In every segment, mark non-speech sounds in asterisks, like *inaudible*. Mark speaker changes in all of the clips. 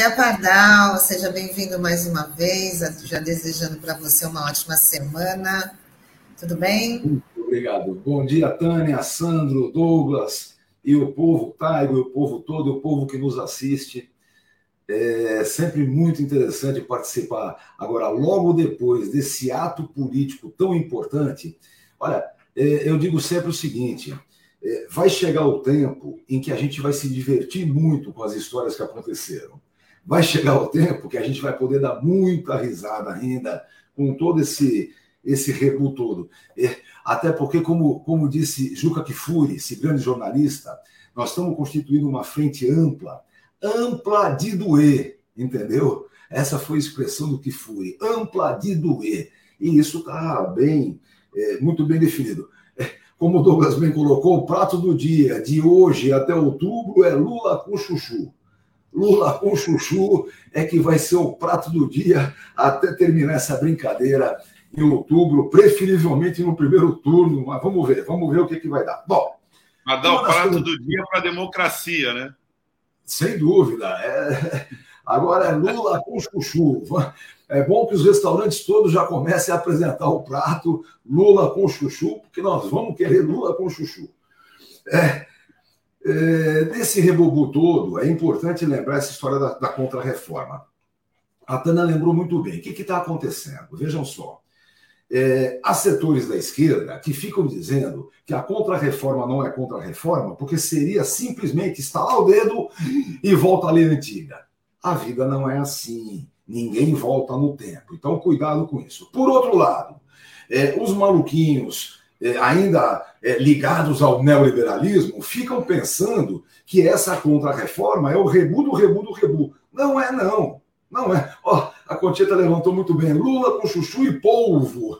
Speaker 1: Dia, Pardal. Seja bem-vindo mais uma vez. Já desejando para você uma ótima semana. Tudo bem?
Speaker 2: Muito obrigado. Bom dia, Tânia, Sandro, Douglas e o povo Taigo, e o povo todo, o povo que nos assiste. É sempre muito interessante participar. Agora, logo depois desse ato político tão importante, olha, é, eu digo sempre o seguinte: é, vai chegar o tempo em que a gente vai se divertir muito com as histórias que aconteceram. Vai chegar o tempo que a gente vai poder dar muita risada ainda com todo esse esse rebu todo. É, até porque, como, como disse Juca Kifuri, esse grande jornalista, nós estamos constituindo uma frente ampla, ampla de doer, entendeu? Essa foi a expressão do Kifuri, ampla de doer. E isso está bem, é, muito bem definido como o Douglas bem colocou, o prato do dia, de hoje até outubro, é Lula com chuchu. Lula com chuchu é que vai ser o prato do dia até terminar essa brincadeira em outubro, preferivelmente no primeiro turno, mas vamos ver, vamos ver o que, que vai dar. Bom.
Speaker 3: Mas dá o prato coisas... do dia para a democracia, né?
Speaker 2: Sem dúvida. É... Agora é Lula com chuchu. É bom que os restaurantes todos já comecem a apresentar o prato Lula com chuchu, porque nós vamos querer Lula com chuchu. É, é, desse rebobu todo, é importante lembrar essa história da, da contra-reforma. A Tana lembrou muito bem. O que está acontecendo? Vejam só. É, há setores da esquerda que ficam dizendo que a contra-reforma não é contra-reforma, porque seria simplesmente estalar o dedo e volta à lei antiga. A vida não é assim. Ninguém volta no tempo. Então, cuidado com isso. Por outro lado, é, os maluquinhos ainda é, ligados ao neoliberalismo ficam pensando que essa contra-reforma é o rebu do rebu do rebu. Não é, não. Não é. Ó, a Concheta levantou muito bem. Lula com chuchu e polvo.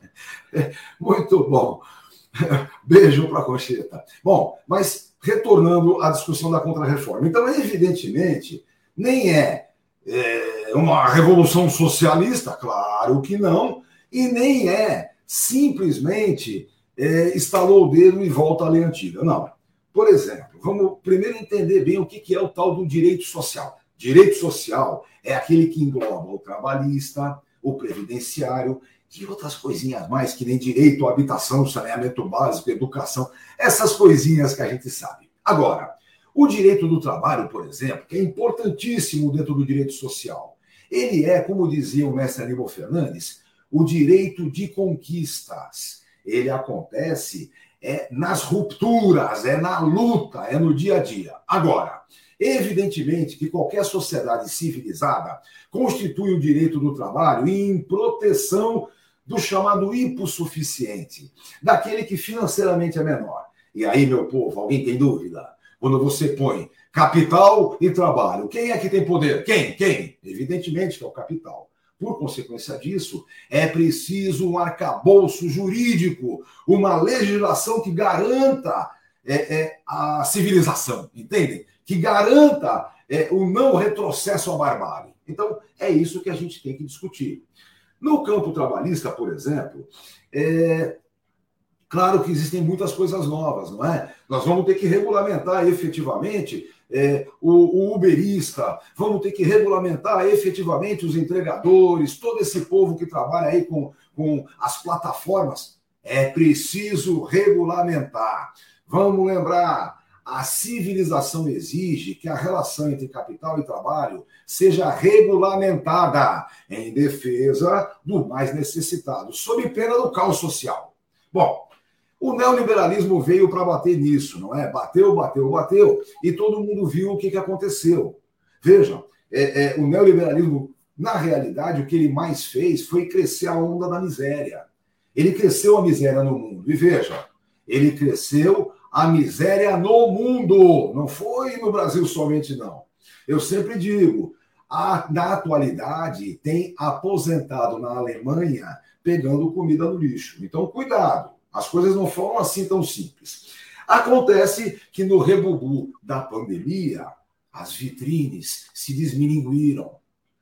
Speaker 2: *laughs* muito bom. *laughs* Beijo para a Concheta. Bom, mas retornando à discussão da contra-reforma. Então, evidentemente, nem é é, uma revolução socialista, claro que não, e nem é simplesmente é, instalou o dedo e volta à lei antiga. Não. Por exemplo, vamos primeiro entender bem o que é o tal do direito social. Direito social é aquele que engloba o trabalhista, o previdenciário e outras coisinhas mais, que nem direito à habitação, saneamento básico, educação, essas coisinhas que a gente sabe. Agora, o direito do trabalho, por exemplo, que é importantíssimo dentro do direito social, ele é, como dizia o mestre Aníbal Fernandes, o direito de conquistas. Ele acontece é nas rupturas, é na luta, é no dia a dia. Agora, evidentemente que qualquer sociedade civilizada constitui o direito do trabalho em proteção do chamado hipossuficiente, daquele que financeiramente é menor. E aí, meu povo, alguém tem dúvida? quando você põe capital e trabalho. Quem é que tem poder? Quem? Quem? Evidentemente que é o capital. Por consequência disso, é preciso um arcabouço jurídico, uma legislação que garanta é, é, a civilização, entendem? Que garanta é, o não retrocesso à barbárie. Então, é isso que a gente tem que discutir. No campo trabalhista, por exemplo, é, Claro que existem muitas coisas novas, não é? Nós vamos ter que regulamentar efetivamente é, o, o, uberista, vamos ter que regulamentar efetivamente os entregadores, todo esse povo que trabalha aí com, com as plataformas. É preciso regulamentar. Vamos lembrar, a civilização exige que a relação entre capital e trabalho seja regulamentada em defesa do mais necessitado, sob pena do caos social. Bom, o neoliberalismo veio para bater nisso, não é? Bateu, bateu, bateu, e todo mundo viu o que, que aconteceu. Vejam, é, é, o neoliberalismo, na realidade, o que ele mais fez foi crescer a onda da miséria. Ele cresceu a miséria no mundo. E veja, ele cresceu a miséria no mundo. Não foi no Brasil somente, não. Eu sempre digo, a, na atualidade, tem aposentado na Alemanha pegando comida no lixo. Então, cuidado. As coisas não foram assim tão simples. Acontece que no rebubu da pandemia, as vitrines se desmininguiram.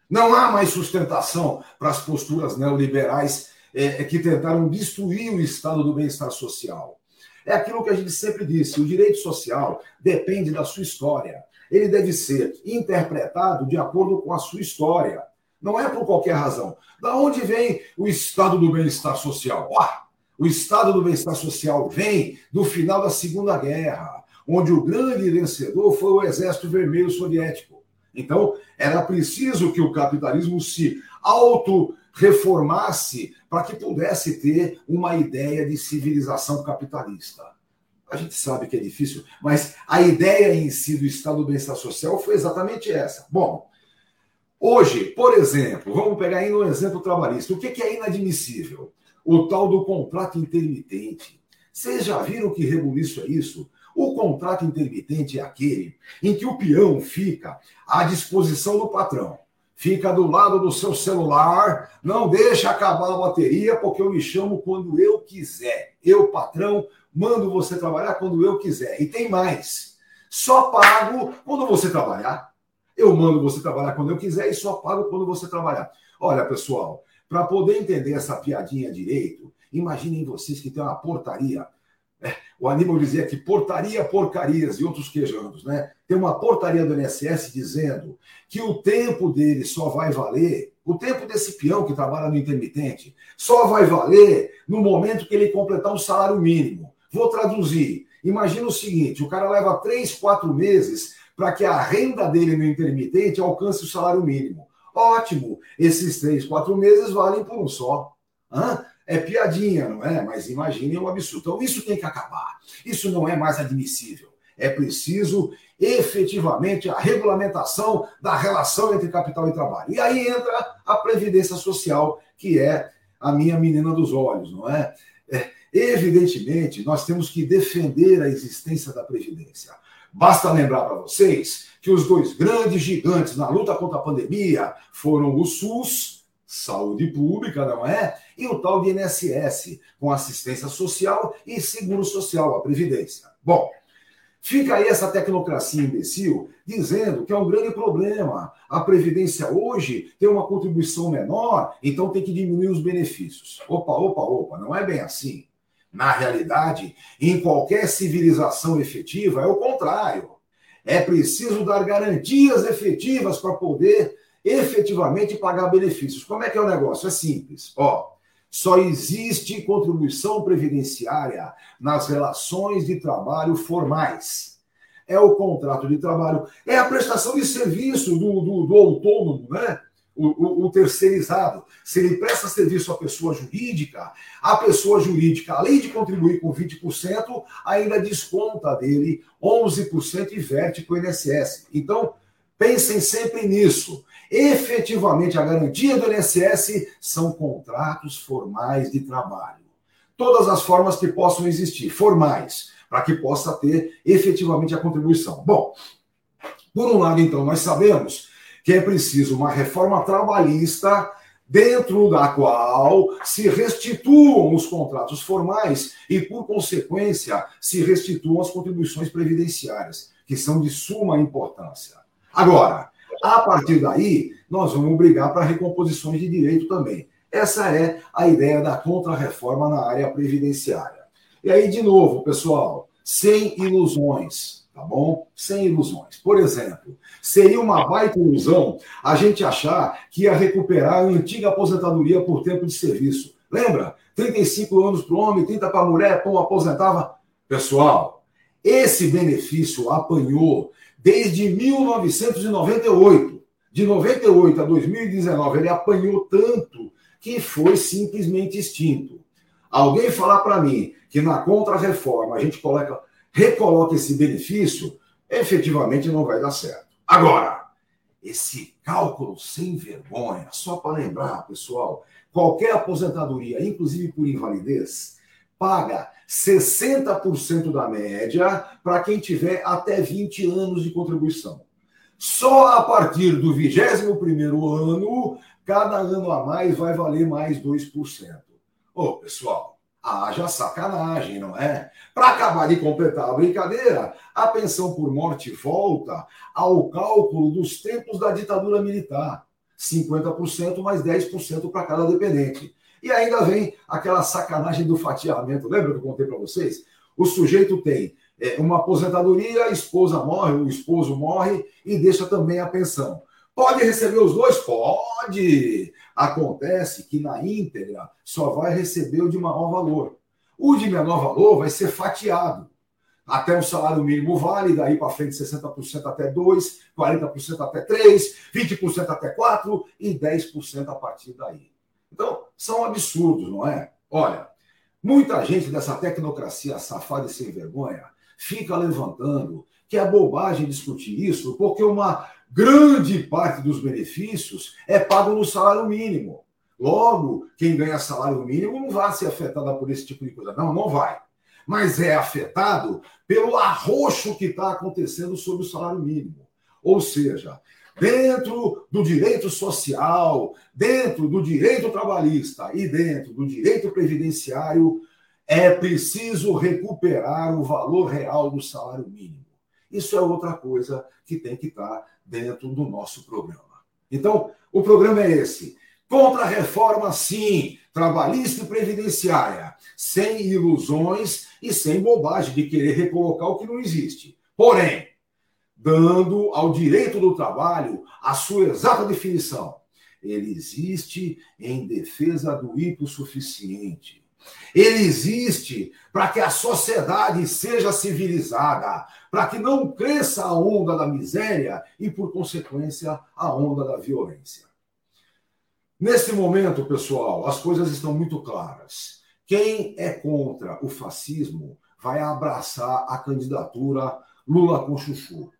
Speaker 2: Não há mais sustentação para as posturas neoliberais é, é, que tentaram destruir o estado do bem-estar social. É aquilo que a gente sempre disse: o direito social depende da sua história. ele deve ser interpretado de acordo com a sua história. Não é por qualquer razão. Da onde vem o estado do bem-estar social? Ah, o estado do bem-estar social vem do final da Segunda Guerra, onde o grande vencedor foi o Exército Vermelho Soviético. Então, era preciso que o capitalismo se auto-reformasse para que pudesse ter uma ideia de civilização capitalista. A gente sabe que é difícil, mas a ideia em si do estado do bem-estar social foi exatamente essa. Bom, hoje, por exemplo, vamos pegar aí um exemplo trabalhista. O que é inadmissível? O tal do contrato intermitente. Vocês já viram que rebuliço é isso? O contrato intermitente é aquele em que o peão fica à disposição do patrão. Fica do lado do seu celular, não deixa acabar a bateria, porque eu me chamo quando eu quiser. Eu, patrão, mando você trabalhar quando eu quiser. E tem mais. Só pago quando você trabalhar. Eu mando você trabalhar quando eu quiser e só pago quando você trabalhar. Olha, pessoal, para poder entender essa piadinha direito, imaginem vocês que tem uma portaria. É, o Aníbal dizia que portaria porcarias e outros quejandos, né? Tem uma portaria do INSS dizendo que o tempo dele só vai valer, o tempo desse peão que trabalha no intermitente, só vai valer no momento que ele completar um salário mínimo. Vou traduzir. Imagina o seguinte: o cara leva três, quatro meses para que a renda dele no intermitente alcance o salário mínimo. Ótimo, esses três, quatro meses valem por um só. Hã? É piadinha, não é? Mas imagine um absurdo. Então, isso tem que acabar. Isso não é mais admissível. É preciso efetivamente a regulamentação da relação entre capital e trabalho. E aí entra a Previdência Social, que é a minha menina dos olhos, não é? é Evidentemente, nós temos que defender a existência da Previdência. Basta lembrar para vocês que os dois grandes gigantes na luta contra a pandemia foram o SUS, saúde pública, não é? E o tal de INSS, com assistência social e seguro social, a Previdência. Bom, Fica aí essa tecnocracia imbecil dizendo que é um grande problema. A Previdência hoje tem uma contribuição menor, então tem que diminuir os benefícios. Opa, opa, opa, não é bem assim. Na realidade, em qualquer civilização efetiva, é o contrário. É preciso dar garantias efetivas para poder efetivamente pagar benefícios. Como é que é o negócio? É simples. Ó, só existe contribuição previdenciária nas relações de trabalho formais. É o contrato de trabalho, é a prestação de serviço do, do, do autônomo, né? O, o, terceirizado. Se ele presta serviço à pessoa jurídica, a pessoa jurídica, além de contribuir com 20%, ainda desconta dele 11% e verte para o INSS. Então, pensem sempre nisso. Efetivamente, a garantia do INSS são contratos formais de trabalho. Todas as formas que possam existir, formais, para que possa ter efetivamente a contribuição. Bom, por um lado, então, nós sabemos que é preciso uma reforma trabalhista dentro da qual se restituam os contratos formais e, por consequência, se restituam as contribuições previdenciárias, que são de suma importância. Agora, a partir daí, nós vamos brigar para recomposições de direito também. Essa é a ideia da contrarreforma na área previdenciária. E aí, de novo, pessoal, sem ilusões tá bom? Sem ilusões. Por exemplo, seria uma baita ilusão a gente achar que ia recuperar a antiga aposentadoria por tempo de serviço. Lembra? 35 anos para o homem, 30 para a mulher, pô, aposentava. Pessoal, esse benefício apanhou desde 1998. De 98 a 2019, ele apanhou tanto que foi simplesmente extinto. Alguém falar para mim que na contra-reforma a gente coloca recoloca esse benefício, efetivamente não vai dar certo. Agora, esse cálculo sem vergonha, só para lembrar, pessoal, qualquer aposentadoria, inclusive por invalidez, paga 60% da média para quem tiver até 20 anos de contribuição. Só a partir do 21º ano, cada ano a mais vai valer mais 2%. Ô, pessoal, Haja sacanagem, não é? Para acabar de completar a brincadeira, a pensão por morte volta ao cálculo dos tempos da ditadura militar: 50% mais 10% para cada dependente. E ainda vem aquela sacanagem do fatiamento. Lembra que eu contei para vocês? O sujeito tem é, uma aposentadoria, a esposa morre, o esposo morre e deixa também a pensão. Pode receber os dois? Pode! Acontece que na íntegra só vai receber o de maior valor. O de menor valor vai ser fatiado. Até o salário mínimo vale, daí para frente 60% até 2, 40% até 3, 20% até 4 e 10% a partir daí. Então, são absurdos, não é? Olha, muita gente dessa tecnocracia safada e sem vergonha fica levantando que é bobagem discutir isso, porque uma grande parte dos benefícios é pago no salário mínimo. Logo, quem ganha salário mínimo não vai ser afetada por esse tipo de coisa. Não, não vai. Mas é afetado pelo arroxo que está acontecendo sobre o salário mínimo. Ou seja, dentro do direito social, dentro do direito trabalhista e dentro do direito previdenciário, é preciso recuperar o valor real do salário mínimo. Isso é outra coisa que tem que estar dentro do nosso programa. Então, o programa é esse. Contra a reforma, sim, trabalhista e previdenciária, sem ilusões e sem bobagem de querer recolocar o que não existe. Porém, dando ao direito do trabalho a sua exata definição. Ele existe em defesa do hipossuficiente. Ele existe para que a sociedade seja civilizada, para que não cresça a onda da miséria e, por consequência, a onda da violência. Nesse momento, pessoal, as coisas estão muito claras. Quem é contra o fascismo vai abraçar a candidatura Lula com Chuchu.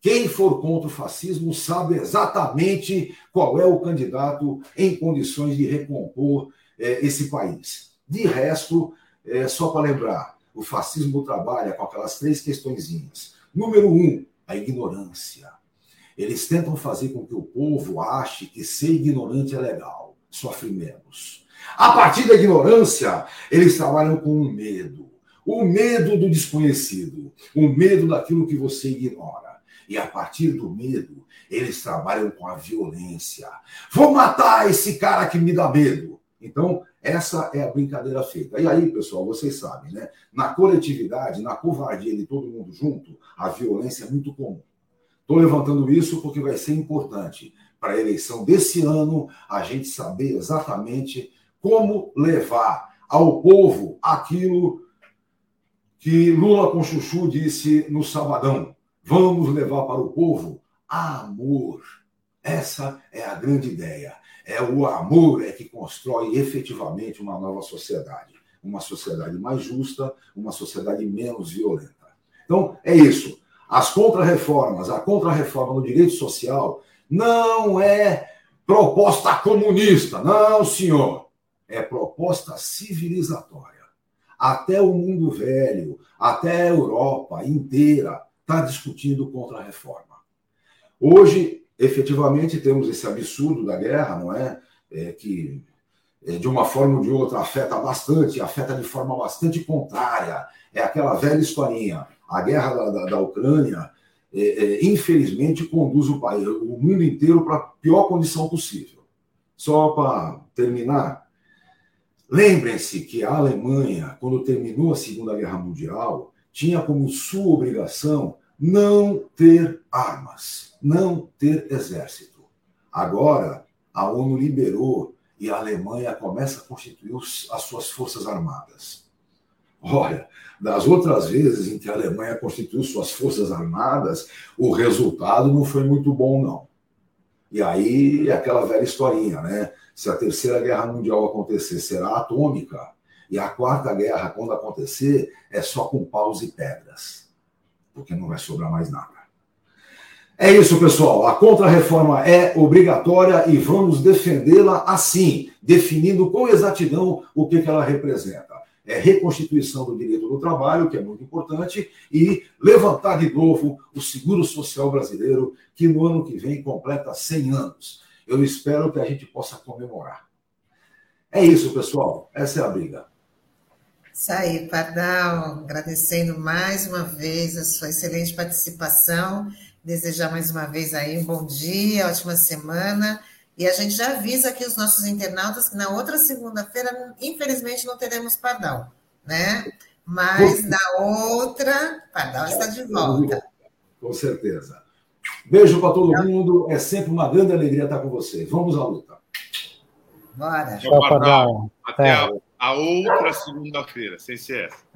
Speaker 2: Quem for contra o fascismo sabe exatamente qual é o candidato em condições de recompor é, esse país. De resto, é, só para lembrar, o fascismo trabalha com aquelas três questõezinhas. Número um, a ignorância. Eles tentam fazer com que o povo ache que ser ignorante é legal, sofre menos. A partir da ignorância, eles trabalham com o medo. O medo do desconhecido, o medo daquilo que você ignora. E a partir do medo, eles trabalham com a violência. Vou matar esse cara que me dá medo. Então, essa é a brincadeira feita. E aí, pessoal, vocês sabem, né? Na coletividade, na covardia de todo mundo junto, a violência é muito comum. Estou levantando isso porque vai ser importante para a eleição desse ano a gente saber exatamente como levar ao povo aquilo que Lula com Chuchu disse no sabadão. Vamos levar para o povo amor. Essa é a grande ideia. É o amor é que constrói efetivamente uma nova sociedade, uma sociedade mais justa, uma sociedade menos violenta. Então, é isso. As contrarreformas, a contrarreforma no direito social não é proposta comunista, não, senhor. É proposta civilizatória. Até o mundo velho, até a Europa inteira está discutindo contra-reforma. Hoje, efetivamente, temos esse absurdo da guerra, não é? é que é, de uma forma ou de outra afeta bastante, afeta de forma bastante contrária. É aquela velha historinha a guerra da, da, da Ucrânia, é, é, infelizmente, conduz o país, o mundo inteiro para a pior condição possível. Só para terminar, lembrem-se que a Alemanha, quando terminou a Segunda Guerra Mundial, tinha como sua obrigação não ter armas, não ter exército. Agora, a ONU liberou e a Alemanha começa a constituir as suas forças armadas. Olha, das outras vezes em que a Alemanha constituiu suas forças armadas, o resultado não foi muito bom, não. E aí aquela velha historinha, né? Se a terceira guerra mundial acontecer, será atômica. E a quarta guerra, quando acontecer, é só com paus e pedras. Porque não vai sobrar mais nada. É isso, pessoal. A contrarreforma é obrigatória e vamos defendê-la assim, definindo com exatidão o que, que ela representa é, reconstituição do direito do trabalho, que é muito importante, e levantar de novo o seguro social brasileiro, que no ano que vem completa 100 anos. Eu espero que a gente possa comemorar. É isso, pessoal. Essa é a briga.
Speaker 1: Isso aí, Pardal, agradecendo mais uma vez a sua excelente participação. Desejar mais uma vez aí um bom dia, ótima semana. E a gente já avisa aqui os nossos internautas que na outra segunda-feira, infelizmente, não teremos pardal, né? mas na outra, Pardal está de volta.
Speaker 2: Com certeza. Beijo para todo mundo. É sempre uma grande alegria estar com vocês. Vamos à luta.
Speaker 1: Bora.
Speaker 3: Tchau, Pardal. Até a, a outra segunda-feira, sem ser essa.